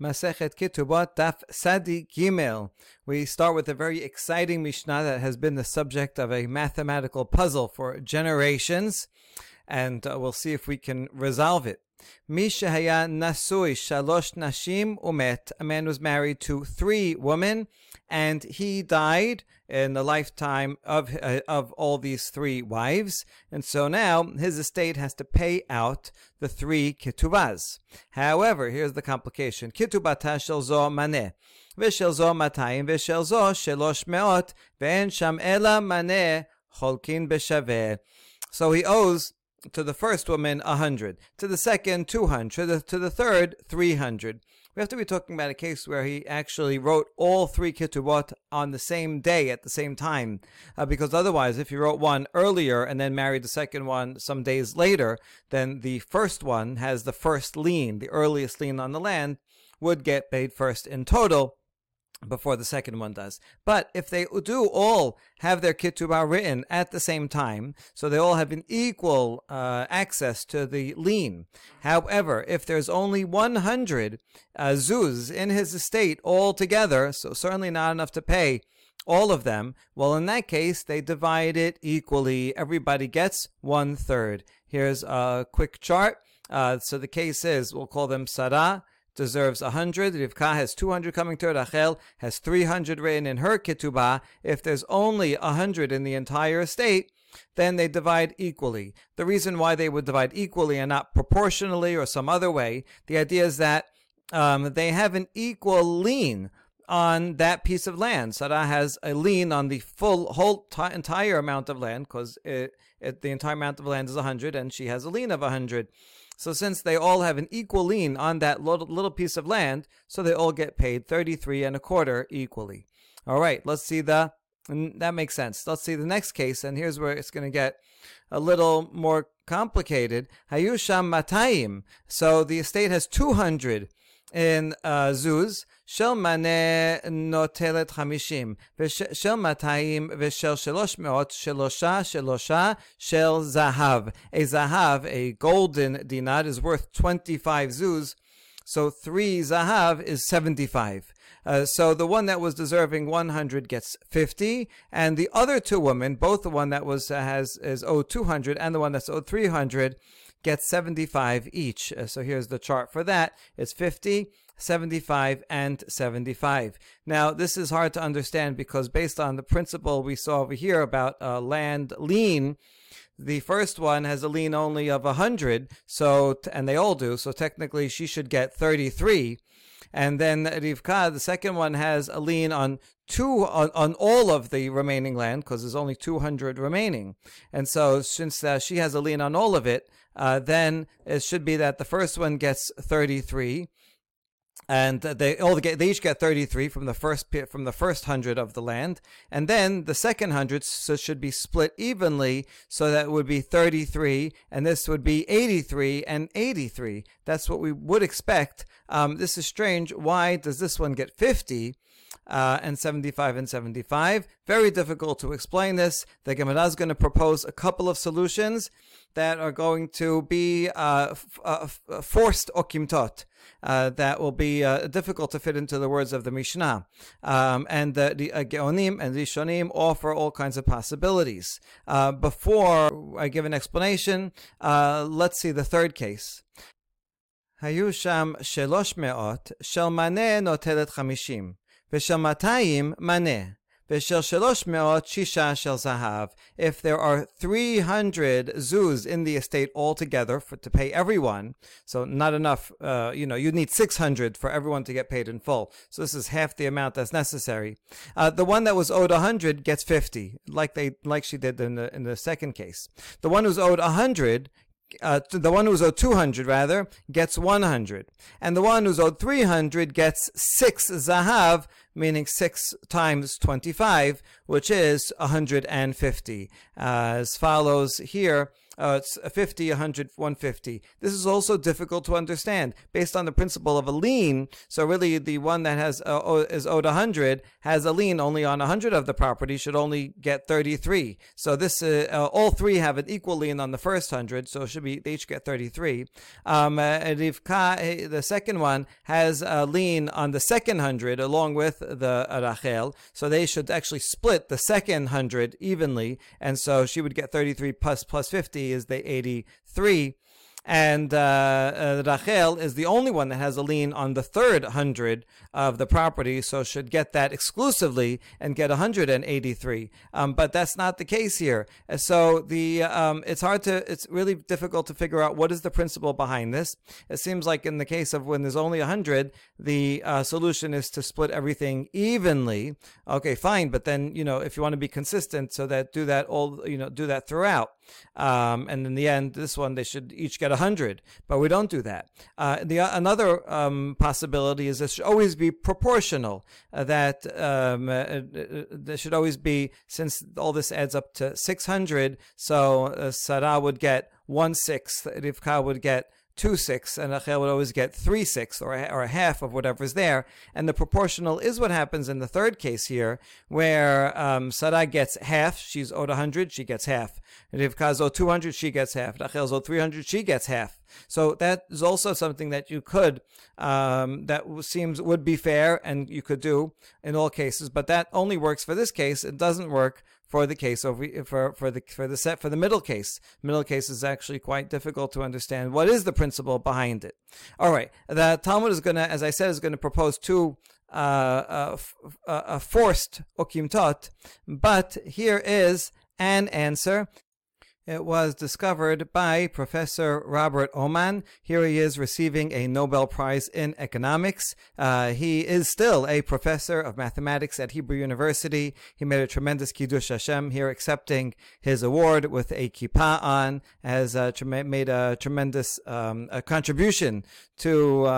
Masechet Ketubot Daf Sadi Gimel. We start with a very exciting Mishnah that has been the subject of a mathematical puzzle for generations, and uh, we'll see if we can resolve it. Mishahaya Nasui Shalosh Nashim Umet. A man was married to three women, and he died in the lifetime of uh, of all these three wives, and so now his estate has to pay out the three ketubas. However, here's the complication: ketubata shel zo maneh. ושל זו 200 ושל זו 300 ואין שם אלא מנה חולקין בשווה. So he owes to the first woman a hundred, to the second two hundred, to the third three hundred. We have to be talking about a case where he actually wrote all three ketubot on the same day at the same time, uh, because otherwise, if he wrote one earlier and then married the second one some days later, then the first one has the first lien, the earliest lien on the land, would get paid first in total before the second one does. But if they do all have their ketubah written at the same time, so they all have an equal uh, access to the lien. However, if there's only 100 uh, in his estate all together, so certainly not enough to pay all of them, well, in that case, they divide it equally. Everybody gets one third. Here's a quick chart. Uh, so the case is, we'll call them Sarah, deserves 100. Rivka has 200 coming to her. Rachel has 300 written in her ketubah. If there's only 100 in the entire estate, then they divide equally. The reason why they would divide equally and not proportionally or some other way, the idea is that um, they have an equal lien on that piece of land. Sarah has a lien on the full whole t- entire amount of land because the entire amount of land is 100 and she has a lien of 100. So since they all have an equal lien on that little, piece of land, so they all get paid 33 and a quarter equally. All right, let's see the that makes sense. Let's see the next case, and here's where it's going to get a little more complicated. Hayusham matayim. So the estate has 200 in uh, zuz, של מנה נוטלת חמישים, ושל מאתיים ושל שלוש מאות, שלושה שלושה של זהב. A zahav, a golden dinar, is worth 25 zuz, so three zahav is 75. Uh, so the one that was deserving 100 gets 50, and the other two women, both the one that was uh, has is owed 200 and the one that's owed 300, get 75 each. Uh, so here's the chart for that. It's 50, 75, and 75. Now, this is hard to understand because based on the principle we saw over here about uh, land lien, the first one has a lien only of 100, so and they all do, so technically she should get 33. And then Rivka, the second one, has a lien on two on, on all of the remaining land because there's only 200 remaining. And so since uh, she has a lien on all of it, uh, then it should be that the first one gets 33 and they all get they each get 33 from the first from the first 100 of the land. And then the second 100 so should be split evenly so that would be 33 and this would be 83 and 83 that's what we would expect. Um, this is strange. Why does this one get 50 uh, and 75 and 75. Very difficult to explain this. The Gemara is going to propose a couple of solutions that are going to be uh, f- uh, uh forced okimtot. Uh, that will be uh, difficult to fit into the words of the Mishnah. Um, and the, the uh, Geonim and Rishonim offer all kinds of possibilities. Uh, before I give an explanation, uh, let's see the third case. היו שם שלוש מאות של מנה נוטלת חמישים, ושל 200 מנה, ושל 300 שישה של זהב. If there are 300 zuz in the estate altogether for, to pay everyone, so not enough, uh, you know, you need 600 for everyone to get paid in full. So this is half the amount that's necessary. Uh, the one that was owed 100 gets 50, like they like she did in the in the second case. The one who's owed 100 uh, the one who's owed 200 rather gets 100 and the one who's owed 300 gets 6 zahav meaning 6 times 25 which is 150 uh, as follows here uh, it's 50, 100, 150. This is also difficult to understand based on the principle of a lien. So really, the one that has uh, is owed 100 has a lien only on 100 of the property should only get 33. So this uh, uh, all three have an equal lien on the first 100, so should be they each get 33. Um, uh, Rivka, eh, the second one, has a lien on the second 100 along with the Rachel, so they should actually split the second 100 evenly, and so she would get 33 plus plus 50 is the 83 and uh, uh, Rachel is the only one that has a lien on the third hundred of the property, so should get that exclusively and get 183. Um, but that's not the case here. So the um, it's hard to it's really difficult to figure out what is the principle behind this. It seems like in the case of when there's only 100, the uh, solution is to split everything evenly. Okay, fine, but then you know if you want to be consistent, so that do that all you know do that throughout. Um, and in the end, this one they should each get a hundred, but we don't do that. Uh, the uh, another um, possibility is this should always be proportional. Uh, that um, uh, uh, there should always be since all this adds up to six hundred. So uh, Sarah would get one sixth. Rivka would get two sixths, and Rachel would always get three sixths, or a, or a half of whatever's there. And the proportional is what happens in the third case here, where um, gets half. She's owed 100, she gets half. Rivka's owed 200, she gets half. Rachel's owed 300, she gets half. So that is also something that you could, um, that seems would be fair and you could do in all cases, but that only works for this case. It doesn't work for the case over for for the for the set for the middle case. Middle case is actually quite difficult to understand. What is the principle behind it? All right, the Talmud is going to, as I said, is going to propose two uh, uh, uh, forced okimtot, but here is an answer. It was discovered by Professor Robert Aumann. Here he is receiving a Nobel Prize in Economics. Uh, he is still a professor of mathematics at Hebrew University. He made a tremendous Kiddush Hashem here, accepting his award with a kippah on, has uh, made a tremendous um, a contribution to uh,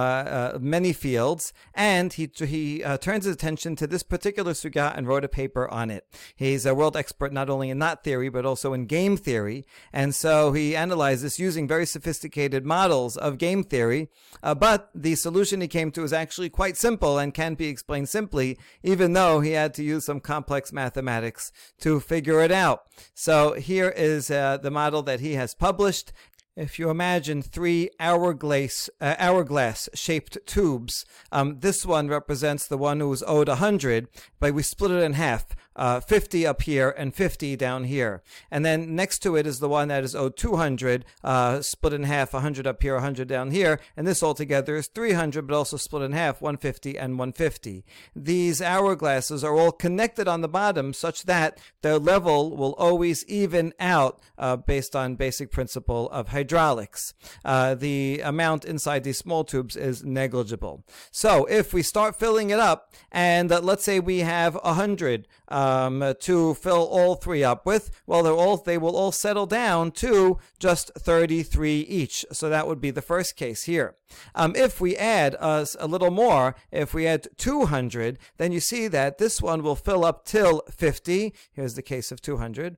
uh, many fields, and he he uh, turns his attention to this particular sugya and wrote a paper on it. He's a world expert not only in knot theory but also in game theory, and so he analyzed this using very sophisticated models of game theory. Uh, but the solution he came to is actually quite simple and can be explained simply, even though he had to use some complex mathematics to figure it out. So here is uh, the model that he has published. If you imagine three hourglass uh, hourglass shaped tubes, um, this one represents the one who was owed 100, but we split it in half uh, 50 up here and 50 down here. And then next to it is the one that is owed 200, uh, split in half, 100 up here, 100 down here. And this altogether is 300, but also split in half, 150 and 150. These hourglasses are all connected on the bottom such that their level will always even out uh, based on basic principle of hydraulics. Uh, the amount inside these small tubes is negligible. So if we start filling it up, and uh, let's say we have 100 um, to fill all three up with? Well, they're all they will all settle down to just 33 each. So that would be the first case here. Um, if we add us a little more, if we add 200, then you see that this one will fill up till 50. Here's the case of 200.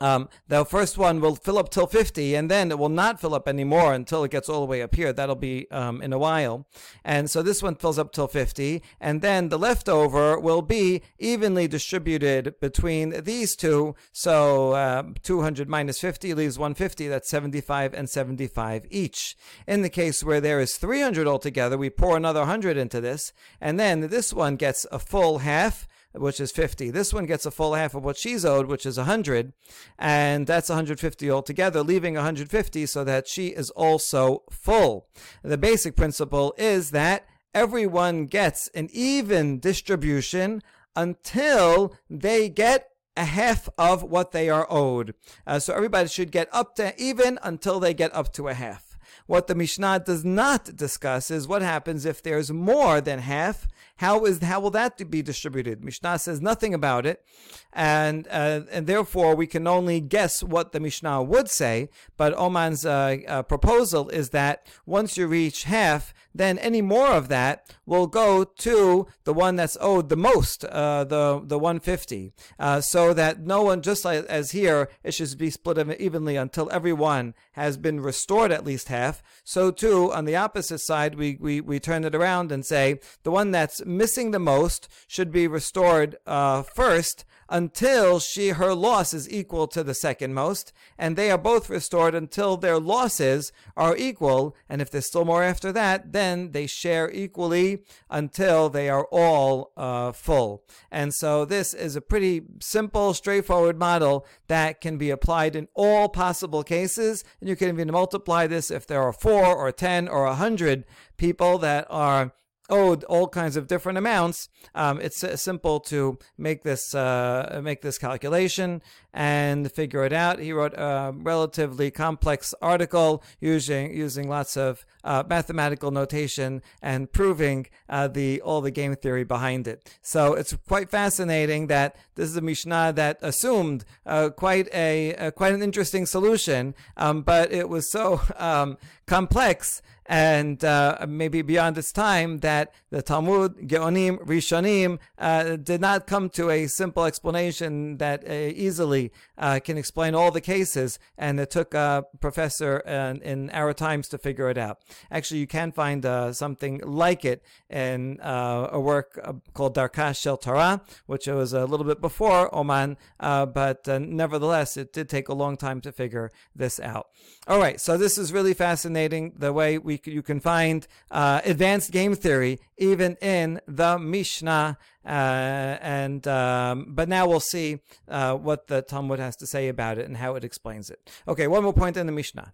Um, the first one will fill up till 50, and then it will not fill up anymore until it gets all the way up here. That'll be um, in a while. And so this one fills up till 50, and then the leftover will be evenly distributed between these two. So uh, 200 minus 50 leaves 150. That's 75 and 75 each. In the case where there is 300 altogether, we pour another 100 into this, and then this one gets a full half which is 50. This one gets a full half of what she's owed, which is 100, and that's 150 altogether, leaving 150 so that she is also full. The basic principle is that everyone gets an even distribution until they get a half of what they are owed. Uh, so everybody should get up to even until they get up to a half. What the Mishnah does not discuss is what happens if there's more than half. How is how will that be distributed? Mishnah says nothing about it, and uh, and therefore we can only guess what the Mishnah would say. But Aumann's uh, uh, proposal is that once you reach half, then any more of that will go to the one that's owed the most, uh, the the 150, uh, so that no one, just like as here, it should be split evenly until everyone has been restored at least half. So too, on the opposite side, we we, we turn it around and say the one that's missing the most should be restored uh, first until she her loss is equal to the second most, and they are both restored until their losses are equal. And if there's still more after that, then they share equally until they are all uh, full. And so this is a pretty simple, straightforward model that can be applied in all possible cases. And you can even multiply this if there are four or ten or a hundred people that are owed all kinds of different amounts, um, it's uh, simple to make this uh, make this calculation and figure it out. He wrote a relatively complex article using using lots of uh, mathematical notation and proving uh, the all the game theory behind it. So it's quite fascinating that this is a Mishnah that assumed uh, quite a quite an interesting solution, um, but it was so um, complex and uh, maybe beyond its time that the Talmud, Geonim, Rishonim uh, did not come to a simple explanation that uh, easily uh, can explain all the cases, and it took a professor in, in our times to figure it out. Actually, you can find uh, something like it in uh, a work called Darka Shel Torah, which was a little bit before Aumann, but nevertheless, it did take a long time to figure this out. All right, so this is really fascinating the way we you can find uh, advanced game theory even in the Mishnah. Uh, and um, but now we'll see uh, what the Talmud has to say about it and how it explains it. Okay, one more point in the Mishnah.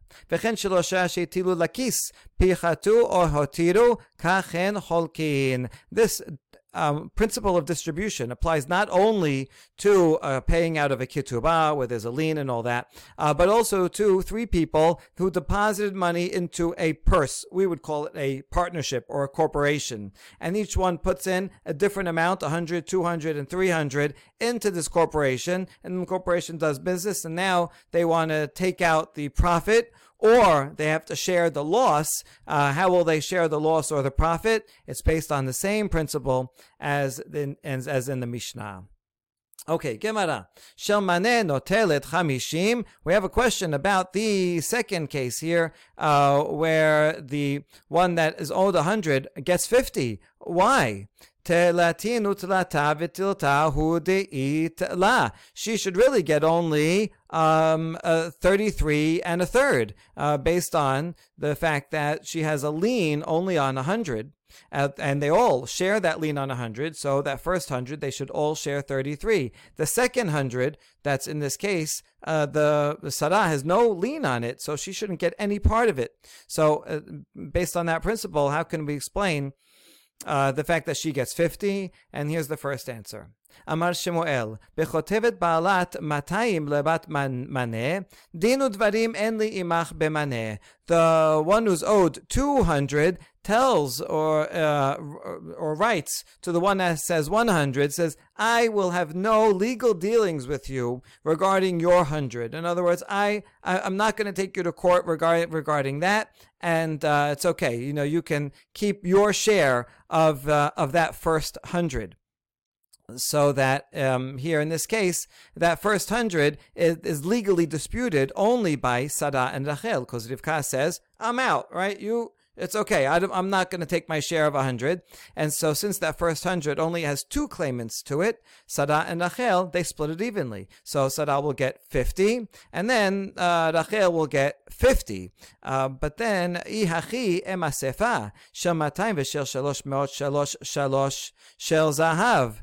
This um, principle of distribution applies not only to uh, paying out of a ketubah, where there's a lien and all that, uh, but also to three people who deposited money into a purse. We would call it a partnership or a corporation. And each one puts in a different amount, 100, 200, and 300 into this corporation. And the corporation does business, and now they want to take out the profit or they have to share the loss. Uh, how will they share the loss or the profit? It's based on the same principle as in, as, as in the Mishnah. Okay, Gemara. Shelmane notelet chamishim. We have a question about the second case here, uh, where the one that is owed 100 gets 50. Why? She should really get only um, 33 and a third, uh, based on the fact that she has a lien only on 100. Uh, and they all share that lien on 100. So that first 100, they should all share 33. The second 100, that's in this case, uh, the, the Sarah has no lien on it, so she shouldn't get any part of it. So, uh, based on that principle, how can we explain uh, the fact that she gets 50, and here's the first answer. אמר שמואל, בכותבת בעלת 200 לבת מנה, דין ודברים אין לי עמך במנה. The one who's owed 200 tells or uh, or writes to the one that says 100 says I will have no legal dealings with you regarding your 100 in other words I, I am not going to take you to court regarding regarding that and uh, it's okay. You know you can keep your share of uh, of that first 100 so that um, here in this case, that first hundred is, is legally disputed only by Sarah and Rachel, because Rivka says, "I'm out, right? You, it's okay. I am not going to take my share of a hundred." And so, since that first hundred only has two claimants to it, Sarah and Rachel, they split it evenly. So Sarah will get fifty, and then uh, Rachel will get fifty. Uh, but then ihachi emasefa shel matayim shalosh meot shalosh shalosh shel zahav.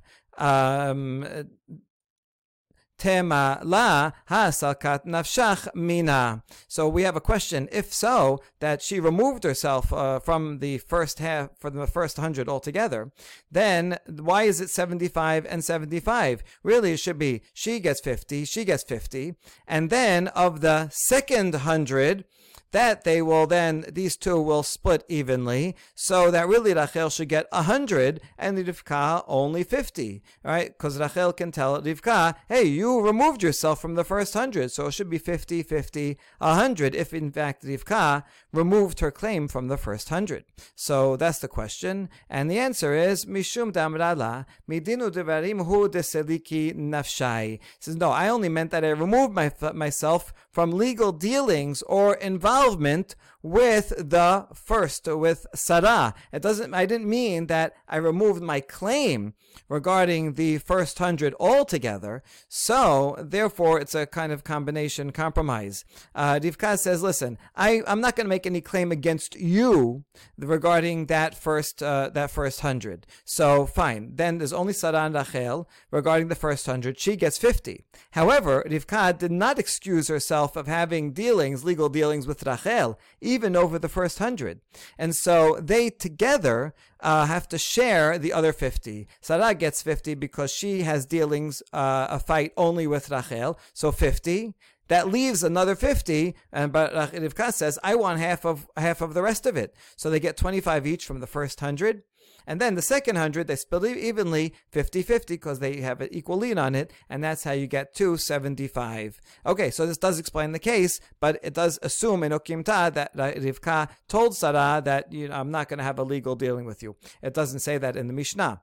Tema la nafshach mina. So we have a question. If so, that she removed herself uh, from the first half, from the first hundred altogether, then why is it 75 and 75? Really, it should be she gets 50, she gets 50, and then of the second hundred, that they will then, these two will split evenly, so that really Rachel should get 100 and Rivka only 50, right? Because Rachel can tell Rivka, hey, you removed yourself from the first 100, so it should be 50, 50, 100, if in fact Rivka removed her claim from the first 100. So that's the question, and the answer is, Mishum damrala, midinu devarim hu deseliki nafshai. says, no, I only meant that I removed my, myself from legal dealings or involvement with the first, with Sarah. It doesn't, I didn't mean that I removed my claim regarding the first hundred altogether. So, therefore, it's a kind of combination compromise. Uh, Rivka says, listen, I, I'm not going to make any claim against you regarding that first, uh, that first hundred. So, fine. Then there's only Sarah and Rachel regarding the first hundred. She gets 50. However, Rivka did not excuse herself of having dealings, legal dealings with Rachel, over the first hundred. And so they together uh, have to share the other 50. Sarah gets 50 because she has dealings, uh, a fight only with Rachel, so 50. That leaves another 50, and but Rivka says, I want half of half of the rest of it. So they get 25 each from the first 100. And then the second 100, they split it evenly, 50-50, because they have an equal lien on it, and that's how you get to 75. Okay, so this does explain the case, but it does assume in Okimta that Rivka told Sarah that, you know, I'm not going to have a legal dealing with you. It doesn't say that in the Mishnah.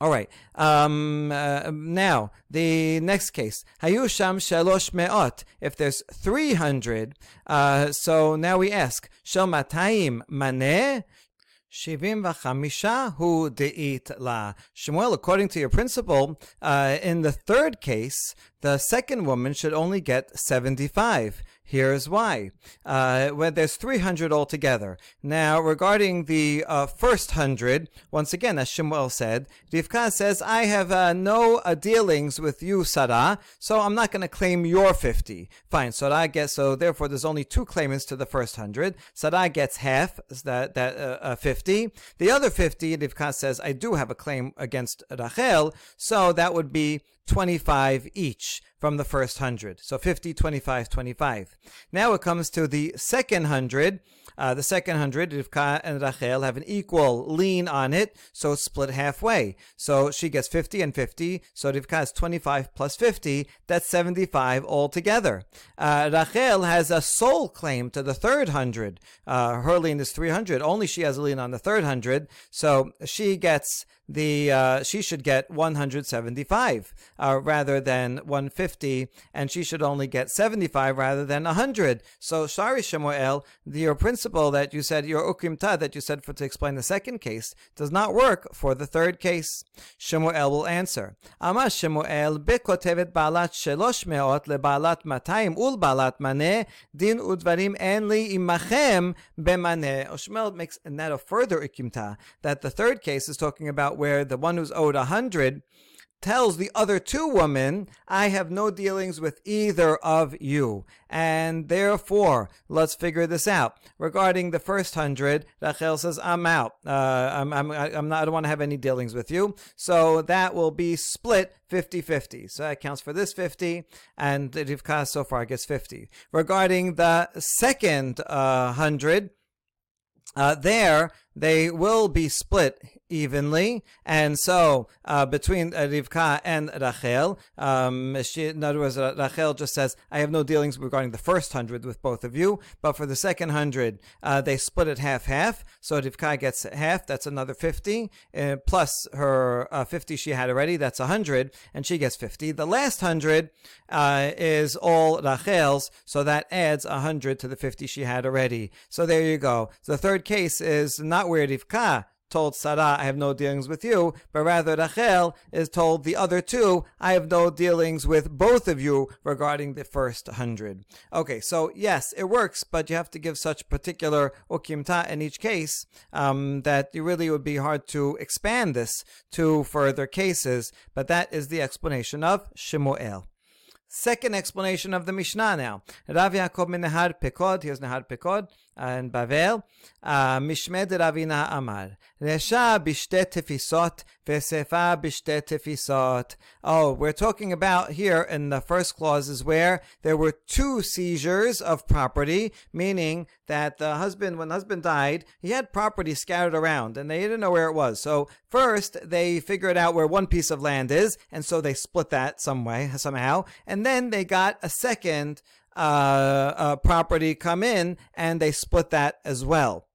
All right. Um, uh, now, the next case. Hayusham shelosh me'ot. If there's 300, uh, so now we ask, shel matayim? Shivim v'chamisha hu de'it la. Shmuel, according to your principle, uh, in the third case, the second woman should only get 75. Here's why. Uh, when there's 300 altogether. Now, regarding the uh, first 100, once again, as Shmuel said, Rivka says, I have uh, no uh, dealings with you, Sarah, so I'm not going to claim your 50. Fine, Sarah gets, so therefore there's only two claimants to the first 100. Sarah gets half, that, that uh, uh, 50. The other 50, Rivka says, I do have a claim against Rachel, so that would be 25 each from the first 100. So 50, 25, 25. Now it comes to the second 100. Uh, the second hundred, Rivka and Rachel have an equal lien on it, so it's split halfway. So she gets 50 and 50, so Rivka has 25 plus 50, that's 75 altogether. Uh, Rachel has a sole claim to the third hundred. Uh, her lien is 300, only she has a lien on the third hundred, so she gets the uh, she should get 175 uh, rather than 150, and she should only get 75 rather than 100. So, sorry, Shemuel, your principle that you said your ukimta that you said for to explain the second case does not work for the third case. Shemuel will answer. Ama Shemuel bekotevet balat shelosh meot lebalat matayim ul balat maneh din udvarim en li imachem b'maneh. Shemuel makes a further ukimta that the third case is talking about where the one who's owed a hundred tells the other two women, I have no dealings with either of you. And therefore, let's figure this out. Regarding the first hundred, Rachel says, I'm out. Uh, I'm, I'm, I'm not, I don't want to have any dealings with you. So that will be split 50-50. So that counts for this 50, and Rivka so far gets 50. Regarding the second uh, hundred, uh, there they will be split evenly. And so uh, between Rivka and Rachel, um, she, in other words, Rachel just says, I have no dealings regarding the first hundred with both of you, but for the second hundred, uh, they split it half-half. So Rivka gets half, that's another 50, uh, plus her uh, 50 she had already, that's 100, and she gets 50. The last 100 uh, is all Rachel's, so that adds 100 to the 50 she had already. So there you go. The third case is not where Rivka told Sarah, I have no dealings with you, but rather Rachel is told the other two, I have no dealings with both of you regarding the first hundred. Okay, so yes, it works, but you have to give such particular ukimta in each case um, that it really would be hard to expand this to further cases, but that is the explanation of Shemuel. Second explanation of the Mishnah now. Rav Yaakov min Nehar Pekod, here's Nehar Pekod. In Bavel, uh, Mishmed Ravina Amar. Resha bishte tefisot, vesefa bishte tefisot. Oh, we're talking about here in the first clauses where there were two seizures of property, meaning that the husband, when the husband died, he had property scattered around and they didn't know where it was. So first they figured out where one piece of land is, and so they split that some way, somehow, and then they got a second uh, property come in and they split that as well.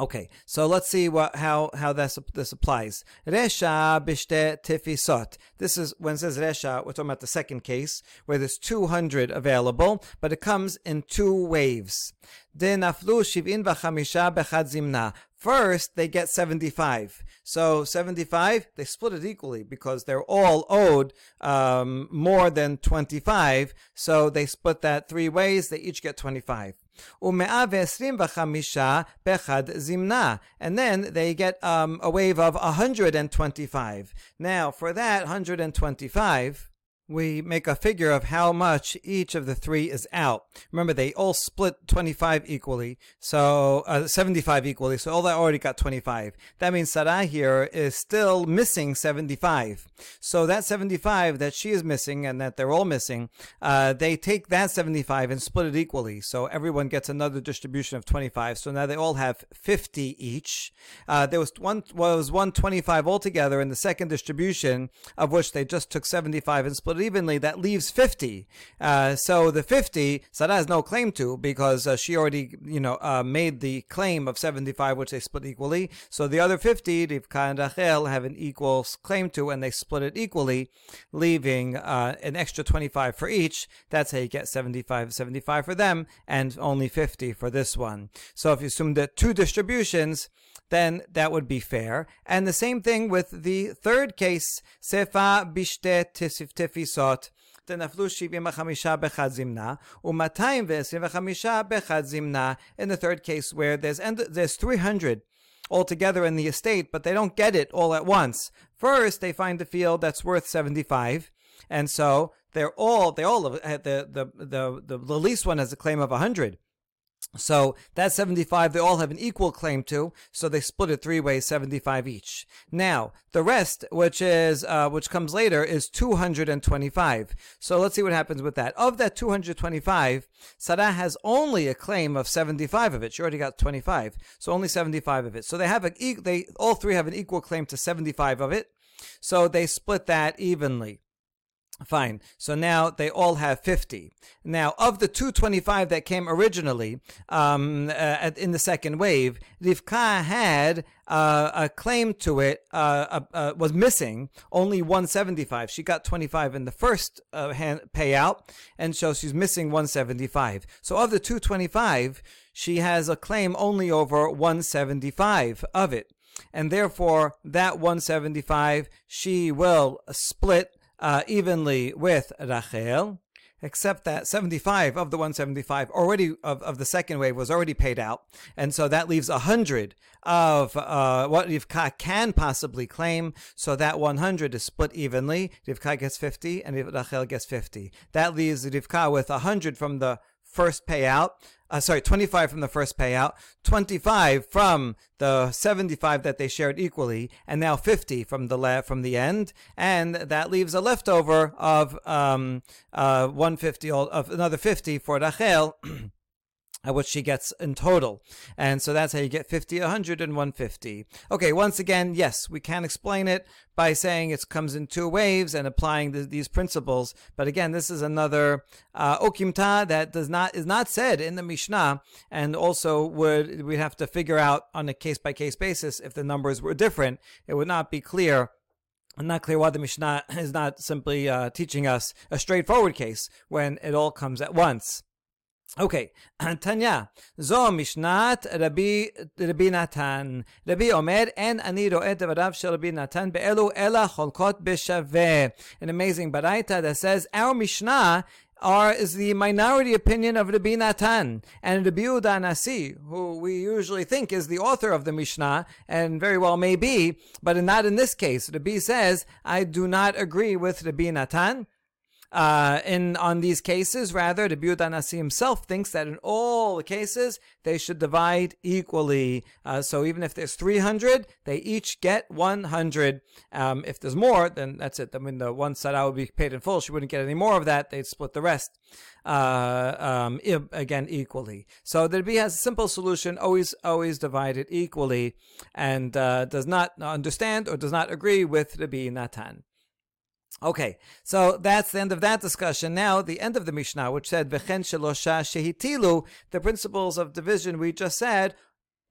Okay, so let's see what how how this this applies. Resha bishte tifisot. This is when it says resha, we're talking about the second case where there's 200 available, but it comes in two waves. Denaflu shivin v'chamisha bechad zimna. First, they get 75. So 75, they split it equally because they're all owed um, more than 25. So they split that three ways. They each get 25. And then they get um, a wave of 125. Now, for that 125, we make a figure of how much each of the three is out. Remember, they all split 25 equally, so uh, 75 equally, so all that already got 25. That means Sarah here is still missing 75. So that 75 that she is missing and that they're all missing, uh, they take that 75 and split it equally. So everyone gets another distribution of 25. So now they all have 50 each. Uh, there was one was 125 altogether in the second distribution, of which they just took 75 and split split evenly, that leaves 50. Uh, so the 50, Sarah has no claim to because uh, she already, you know, uh, made the claim of 75, which they split equally. So the other 50, Rivka and Rachel have an equal claim to, and they split it equally, leaving uh, an extra 25 for each. That's how you get 75, 75 for them, and only 50 for this one. So if you assume that two distributions, then that would be fair. And the same thing with the third case, Sefa Bishte Tifisot. תנפלו 75 בחד זמנה, ו-225 בחד זמנה, in the third case where there's, there's 300 altogether in the estate, but they don't get it all at once. First, they find a field that's worth 75, and so they're all, they all, the, the, the, the, the least one has a claim of 100. So that 75 they all have an equal claim to, so they split it three ways, 75 each. Now, the rest, which is uh, which comes later, is 225. So let's see what happens with that. Of that 225, Sarah has only a claim of 75 of it. She already got 25, so only 75 of it. So they have a they all three have an equal claim to 75 of it. So they split that evenly. Fine. So now they all have 50. Now, of the 225 that came originally um, uh, in the second wave, Rivka had uh, a claim to it, uh, uh was missing only 175. She got 25 in the first uh, hand payout, and so she's missing 175. So of the 225, she has a claim only over 175 of it. And therefore, that 175 she will split uh, evenly with Rachel, except that 75 of the 175 already of, of the second wave was already paid out. And so that leaves 100 of uh, what Rivka can possibly claim. So that 100 is split evenly. Rivka gets 50 and Rachel gets 50. That leaves Rivka with 100 from the first payout uh, sorry, 25 from the first payout, 25 from the 75 that they shared equally, and now 50 from the la- from the end, and that leaves a leftover of um, uh, 150 of another 50 for Rachel. what she gets in total. And so that's how you get 50, 100, and 150. Okay, once again, yes, we can explain it by saying it comes in two waves and applying the, these principles. But again, this is another uh, okimta that does not is not said in the Mishnah, and also would we have to figure out on a case by case basis if the numbers were different. It would not be clear I'm not clear why the Mishnah is not simply uh, teaching us a straightforward case when it all comes at once. אוקיי, תניא, זו משנת רבי, רבי נתן. רבי אומר, אין אני רואה את דבריו של רבי נתן באלו אלא חולקות בשווה. An amazing baraita that says, our Mishnah are, is the minority opinion of Rabbi Natan and Rabbi Yehuda Nasi, who we usually think is the author of the Mishnah, and very well may be, but not in this case. Rabbi says, I do not agree with Rabbi Natan. uh, in on these cases, rather, the Biudanasi himself thinks that in all the cases they should divide equally. Uh, so even if there's 300, they each get 100. Um, if there's more, then that's it. I mean, the one side would be paid in full. She wouldn't get any more of that. They'd split the rest uh, um, again equally. So the Rebbe has a simple solution: always, always divide it equally, and uh, does not understand or does not agree with Rabbi Natan. Okay, so that's the end of that discussion. Now, the end of the Mishnah, which said, shelosha shehitilu, the principles of division we just said,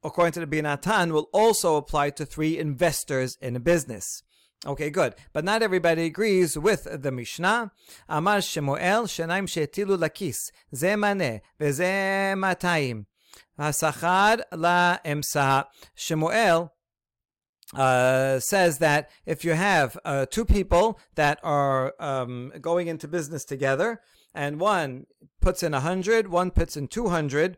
according to the Binatan, will also apply to three investors in a business. Okay, good. But not everybody agrees with the Mishnah. Amar Shemuel, shenaim shehitilu lakis, ze mane, veze matayim. Hasachar la emsa. Shemuel uh, says that if you have uh, two people that are um, going into business together, and one puts in a hundred, one puts in two hundred,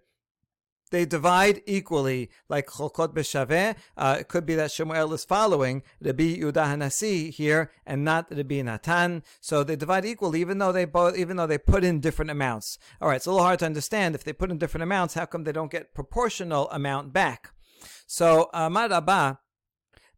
they divide equally, like Cholkot Beshaveh. Uh, it could be that Shemuel is following Rabbi Yudah Hanasi here and not Rabbi Natan. So they divide equally, even though they both, even though they put in different amounts. All right, it's a little hard to understand. If they put in different amounts, how come they don't get proportional amount back? So Amar Rabbah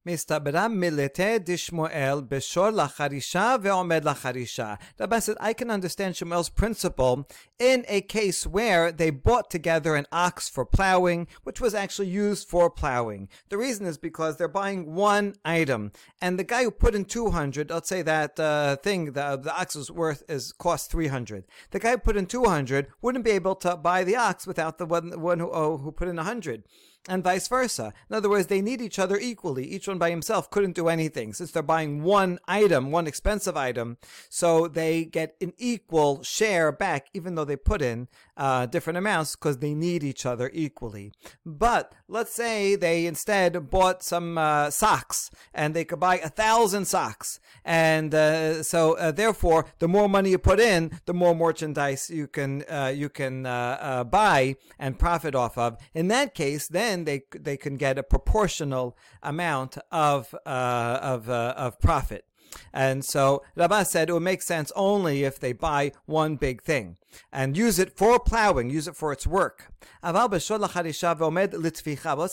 Mestabra milete dishmoel beshor lacharisha ve'omed lacharisha. Rabbi said, I can understand Shemuel's principle in a case where they bought together an ox for plowing, which was actually used for plowing. The reason is because they're buying one item, and the guy who put in 200, let's say that uh, thing, the, the ox was worth, is cost 300. The guy who put in 200 wouldn't be able to buy the ox without the one, one who, oh, who put in 100 and vice versa. In other words, they need each other equally. Each one by himself couldn't do anything since they're buying one item, one expensive item. So they get an equal share back, even though they put in uh, different amounts because they need each other equally. But let's say they instead bought some uh, socks and they could buy a thousand socks. And uh, so uh, therefore, the more money you put in, the more merchandise you can, uh, you can uh, buy and profit off of. In that case, then then they they can get a proportional amount of uh, of uh, of profit. And so Rabbah said it would make sense only if they buy one big thing and use it for plowing, use it for its work. Let's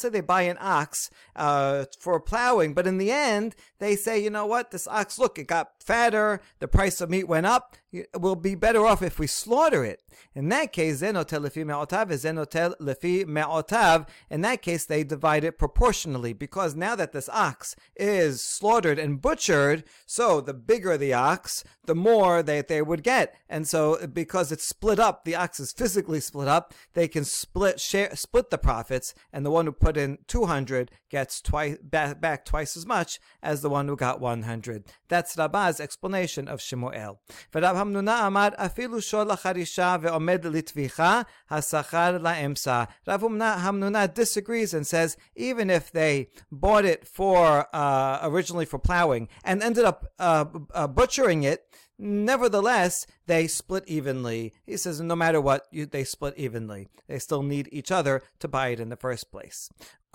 say they buy an ox uh, for plowing, but in the end, they say, you know what, this ox, look, it got fatter, the price of meat went up, we'll be better off if we slaughter it. In that case, in that case, they divide it proportionally because now that this ox is slaughtered and butchered, so the bigger the ox, the more that they would get. And so because it's split up, the ox is physically split up, they can split share split the profits, and the one who put in 200 gets twice back, back twice as much as the one who got 100. That's Rabbah's explanation of Shemuel. ורב המנונה אמר אפילו שור לחרישה ועומד לתביכה, השכר לאמצע. Rav Hamnuna disagrees and says even if they bought it for uh, originally for plowing and ended up uh, uh, butchering it, Nevertheless, they split evenly. He says no matter what, you, they split evenly. They still need each other to buy it in the first place.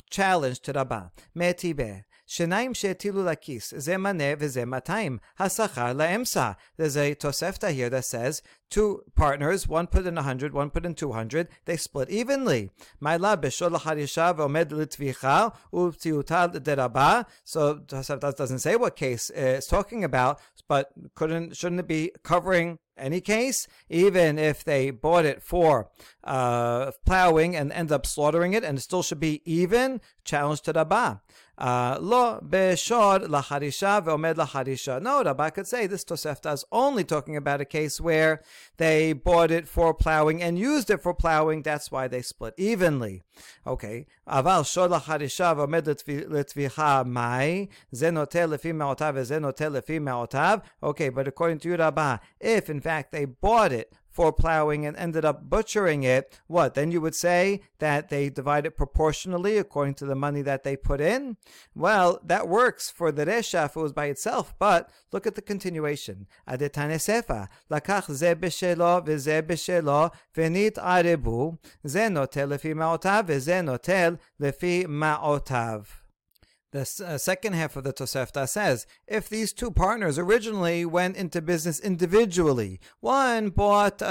Challenge to Rabbah. Metibe. שניים שהטילו לכיס, זה מנה וזה 200, השכר לאמצע. There's a Tosefta here that says, two partners, one put in 100, one put in 200, they split evenly. מעלה בשוד לחרישה ועומד לתביכה ופציעותה דרבה. So Tosefta doesn't say what case it's talking about, but couldn't shouldn't it be covering any case, even if they bought it for uh, plowing and end up slaughtering it, and it still should be even, challenge to Rabbah. Lo beshod lacharisha ve'omed lacharisha. No, Rabbah could say this Tosefta is only talking about a case where they bought it for plowing and used it for plowing. That's why they split evenly. Okay. Aval shod lacharisha ve'omed letvicha mai. Ze notel lefi me'otav ve'ze notel lefi me'otav. Okay, but according to Rabbah, if in fact they bought it for plowing and ended up butchering it, what? Then you would say that they divide it proportionally according to the money that they put in? Well, that works for the Resha if it was by itself, but look at the continuation. Adetane sefa, lakach ze beshelo veze beshelo venit arebu, ze notel lefi ma'otav veze notel lefi ma'otav. The uh, second half of the Tosefta says if these two partners originally went into business individually, one bought uh, a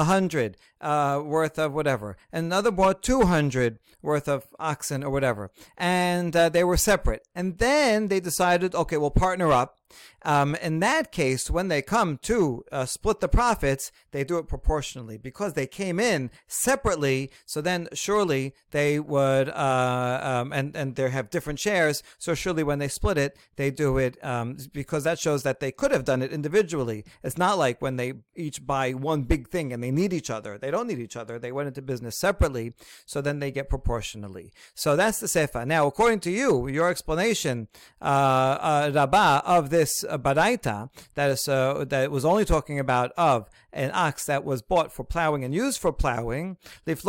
uh, hundred uh, worth of whatever, another bought two hundred worth of oxen or whatever, and uh, they were separate, and then they decided, okay, we'll partner up um, in that case, when they come to uh, split the profits, they do it proportionally because they came in separately. So then, surely they would, uh, um, and and they have different shares. So surely, when they split it, they do it um, because that shows that they could have done it individually. It's not like when they each buy one big thing and they need each other. They don't need each other. They went into business separately. So then they get proportionally. So that's the Sefa. Now, according to you, your explanation, uh, uh Rabbah, of this a baraita that is uh, that was only talking about of an ox that was bought for plowing and used for plowing. If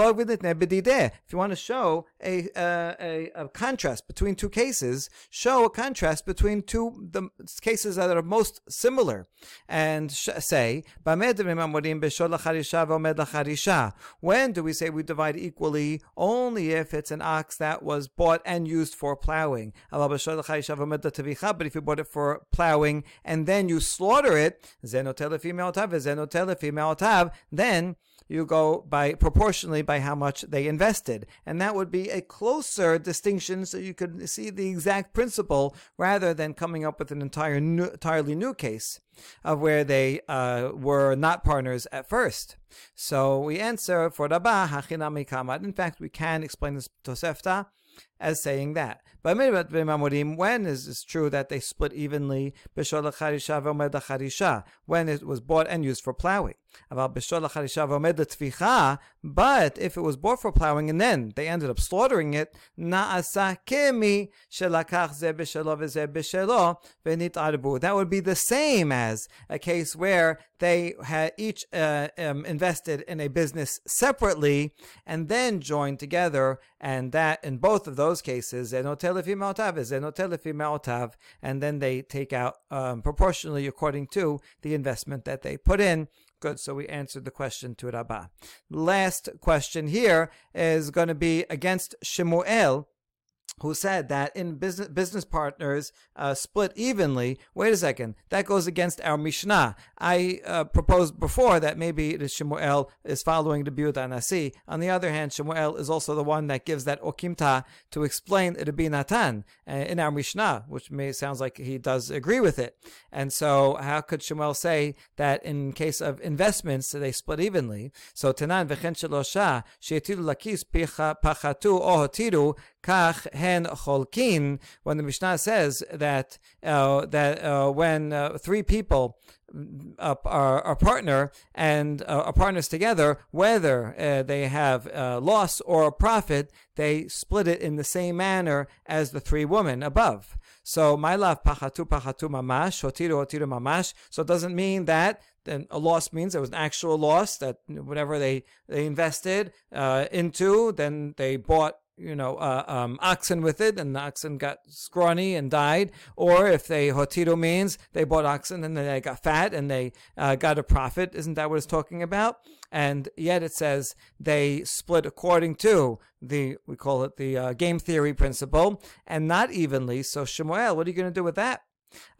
you want to show a, uh, a, a contrast between two cases, show a contrast between two the cases that are most similar, and sh- say when do we say we divide equally? Only if it's an ox that was bought and used for plowing. But if you bought it for plowing and then you slaughter it, then you go by proportionally by how much they invested. And that would be a closer distinction so you could see the exact principle rather than coming up with an entire new, entirely new case of where they uh, were not partners at first. So we answer for Rabbah, Hachinami Kamad. In fact, we can explain this to Tosefta as saying that. But when is it true that they split evenly when it was bought and used for plowing? But if it was bought for plowing and then they ended up slaughtering it, that would be the same as a case where they had each uh, um, invested in a business separately and then joined together, and that in both of those cases, and then they take out um, proportionally according to the investment that they put in. Good. So we answered the question to Rabbah. Last question here is going to be against Shemuel who said that in business business partners uh, split evenly. Wait a second, that goes against our Mishnah. I uh, proposed before that maybe the Shemuel is following the Biud Anasi. On the other hand, Shemuel is also the one that gives that Okimta to explain Rabbi Natan uh, in our Mishnah, which may sounds like he does agree with it. And so, how could Shemuel say that in case of investments they split evenly? So Tanan v'chen shelosha she'etilu lakis pachatu o hotiru kach hen cholkin, when the Mishnah says that uh, that uh, when uh, three people uh, are a partner and uh, partners together, whether uh, they have a loss or a profit, they split it in the same manner as the three women above. So my love pachatu pachatu mamash, hotiru hotiru mamash. So it doesn't mean that then a loss means there was an actual loss that whatever they they invested uh, into, then they bought you know, uh, um, oxen with it, and the oxen got scrawny and died. Or if they hotiro means they bought oxen and then they got fat and they uh, got a profit. Isn't that what it's talking about? And yet it says they split according to the we call it the uh, game theory principle, and not evenly. So Shemuel, what are you going to do with that?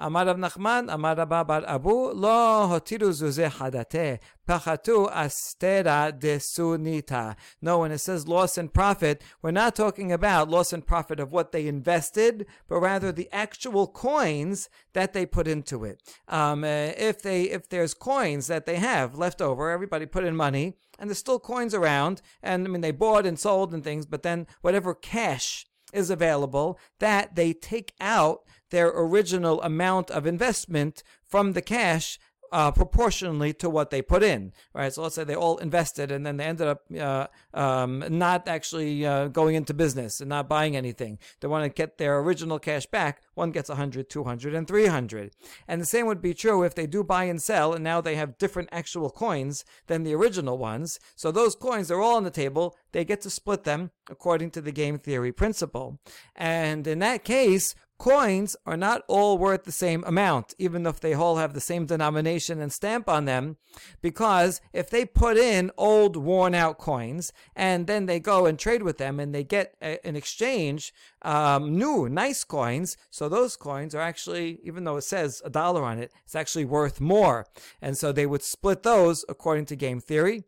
אמר רב נחמן, אמר רבא בר אבו, לא הותירו זוזה חדתה, פחתו אסתרה דסוניתה. No, when it says loss and profit, we're not talking about loss and profit of what they invested, but rather the actual coins that they put into it. Um, uh, if they, if there's coins that they have left over, everybody put in money, and there's still coins around, and I mean they bought and sold and things, but then whatever cash is available, that they take out their original amount of investment from the cash uh, proportionally to what they put in, right? So let's say they all invested and then they ended up uh, um, not actually uh, going into business and not buying anything. They want to get their original cash back. One gets 100, 200, and 300. And the same would be true if they do buy and sell and now they have different actual coins than the original ones. So those coins are all on the table. They get to split them according to the game theory principle. And in that case, coins are not all worth the same amount, even if they all have the same denomination and stamp on them, because if they put in old, worn out coins and then they go and trade with them and they get in exchange um, new, nice coins, so those coins are actually, even though it says a dollar on it, it's actually worth more. And so they would split those according to game theory.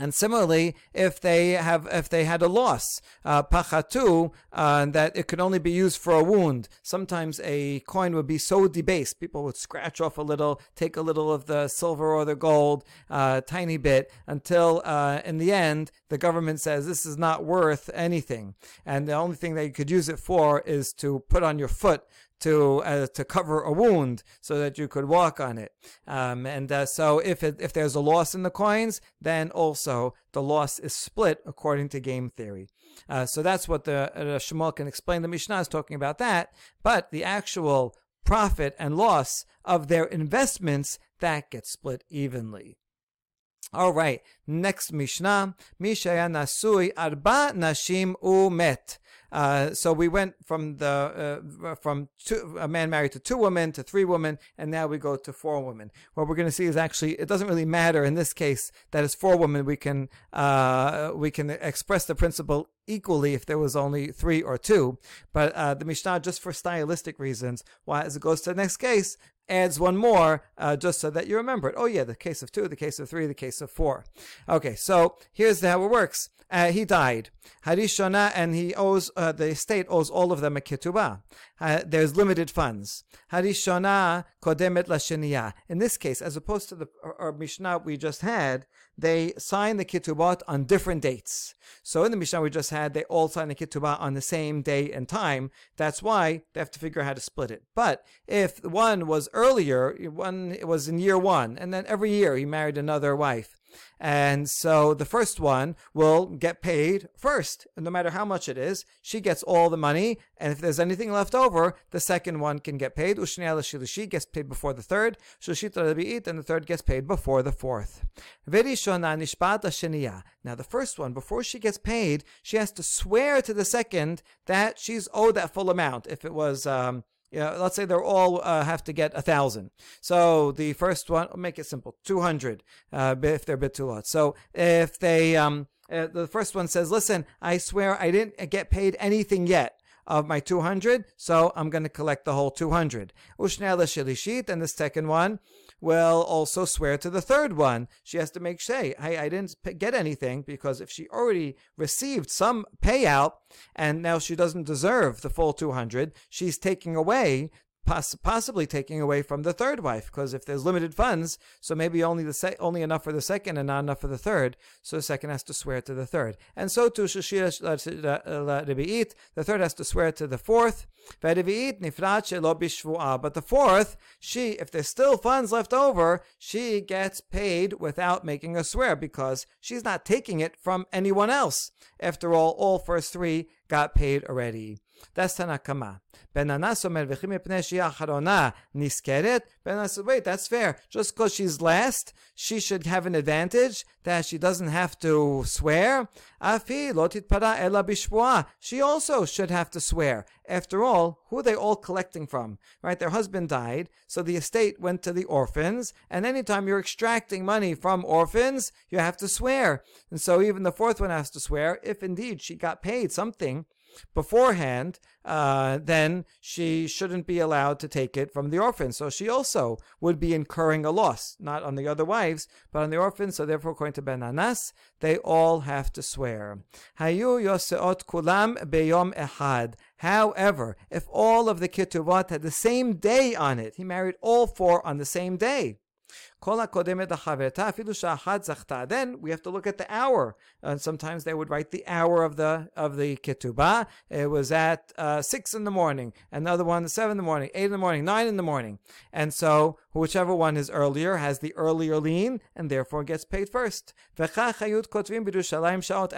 And similarly, if they have, if they had a loss, uh, pachatu, uh, that it could only be used for a wound. Sometimes a coin would be so debased, people would scratch off a little, take a little of the silver or the gold, uh, tiny bit, until uh, in the end the government says this is not worth anything, and the only thing that you could use it for is to put on your foot to uh, to cover a wound so that you could walk on it. Um, and uh, so if it, if there's a loss in the coins, then also the loss is split according to game theory. Uh, so that's what the uh, Shmuel can explain. The Mishnah is talking about that, but the actual profit and loss of their investments that gets split evenly. All right, next Mishnah. Mishaya nasui arba nashim umet. Uh, so we went from the uh, from two, a man married to two women to three women, and now we go to four women. What we're going to see is actually it doesn't really matter in this case that it's four women. We can uh, we can express the principle equally if there was only three or two. But uh, the Mishnah, just for stylistic reasons, why as it goes to the next case, adds one more uh, just so that you remember it. Oh yeah, the case of two, the case of three, the case of four. Okay, so here's how it works. Uh, he died. Harishona, and he owes, uh, the estate owes all of them a ketubah. Uh, there's limited funds. Harishona kodemet lasheniya. In this case, as opposed to the or, or Mishnah we just had, they sign the ketubot on different dates. So in the Mishnah we just had, they all sign the ketubah on the same day and time. That's why they have to figure out how to split it. But if one was earlier, one was in year one, and then every year he married another wife, and so the first one will get paid first, no matter how much it is. She gets all the money, and if there's anything left over, the second one can get paid. Ushniya gets paid before the third. Shushita and the third gets paid before the fourth. Now the first one, before she gets paid, she has to swear to the second that she's owed that full amount. If it was um, yeah, let's say they're all uh, have to get a thousand. So the first one, make it simple, two hundred uh, if they're a bit too bitulat. So if they, um, uh, the first one says, "Listen, I swear I didn't get paid anything yet." Of my 200, so I'm going to collect the whole 200. Ushnela shilishit, and the second one, will also swear to the third one. She has to make say, hey, I didn't get anything because if she already received some payout and now she doesn't deserve the full 200, she's taking away poss- possibly taking away from the third wife because if there's limited funds, so maybe only the se- only enough for the second and not enough for the third, so the second has to swear to the third, and so to shishia the third has to swear to the fourth. But the fourth, she, if there's still funds left over, she gets paid without making a swear because she's not taking it from anyone else. After all, all first three got paid already. That's Tanna Kamma. Ben Nanas omer v'chim acharona niskeret. Ben Nanas wait, that's fair. Just because she's last, she should have an advantage that she doesn't have to swear. Afi lotit para ela bishboa. She also should have to swear. After all, who are they all collecting from? Right? Their husband died, so the estate went to the orphans, and anytime you're extracting money from orphans, you have to swear. And so even the fourth one has to swear if indeed she got paid something beforehand, uh, then she shouldn't be allowed to take it from the orphan. So she also would be incurring a loss, not on the other wives, but on the orphan. So therefore, according to Ben Nanas, they all have to swear. Hayu yoseot kulam beyom ehad. However, if all of the ketuvot had the same day on it, he married all four on the same day. Then we have to look at the hour. And sometimes they would write the hour of the of the ketubah. It was at uh, six in the morning. Another one seven in the morning, eight in the morning, nine in the morning. And so whichever one is earlier has the earlier lien and therefore gets paid first. And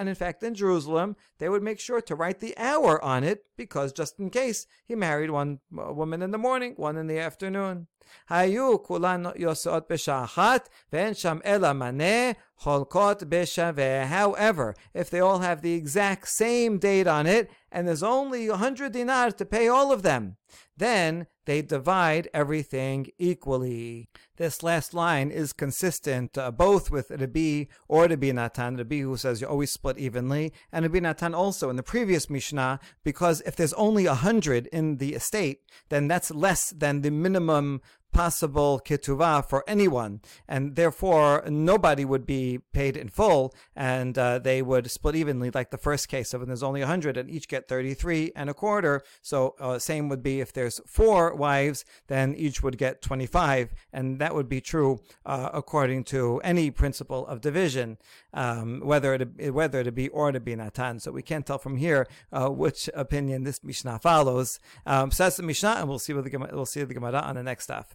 in fact, in Jerusalem, they would make sure to write the hour on it because just in case he married one woman in the morning, one in the afternoon. היו כולן יוסעות בשעה אחת, ואין שם אלא מנה, Cholkot beshaveh. However, if they all have the exact same date on it, and there's only 100 dinars to pay all of them, then they divide everything equally. This last line is consistent uh, both with Rabbi or Rabbi Natan, Rabbi who says you always split evenly, and Rabbi Natan also in the previous Mishnah, because if there's only a hundred in the estate, then that's less than the minimum possible ketuvah for anyone, and therefore nobody would be paid in full, and uh, they would split evenly, like the first case. of when there's only 100 and each get 33 and a quarter, so uh, same would be if there's four wives, then each would get 25, and that would be true uh, according to any principle of division, um, whether it whether be or to be natan. So we can't tell from here uh, which opinion this Mishnah follows. Um, so that's the Mishnah, and we'll see what the we'll see the Gemara on the next stuff.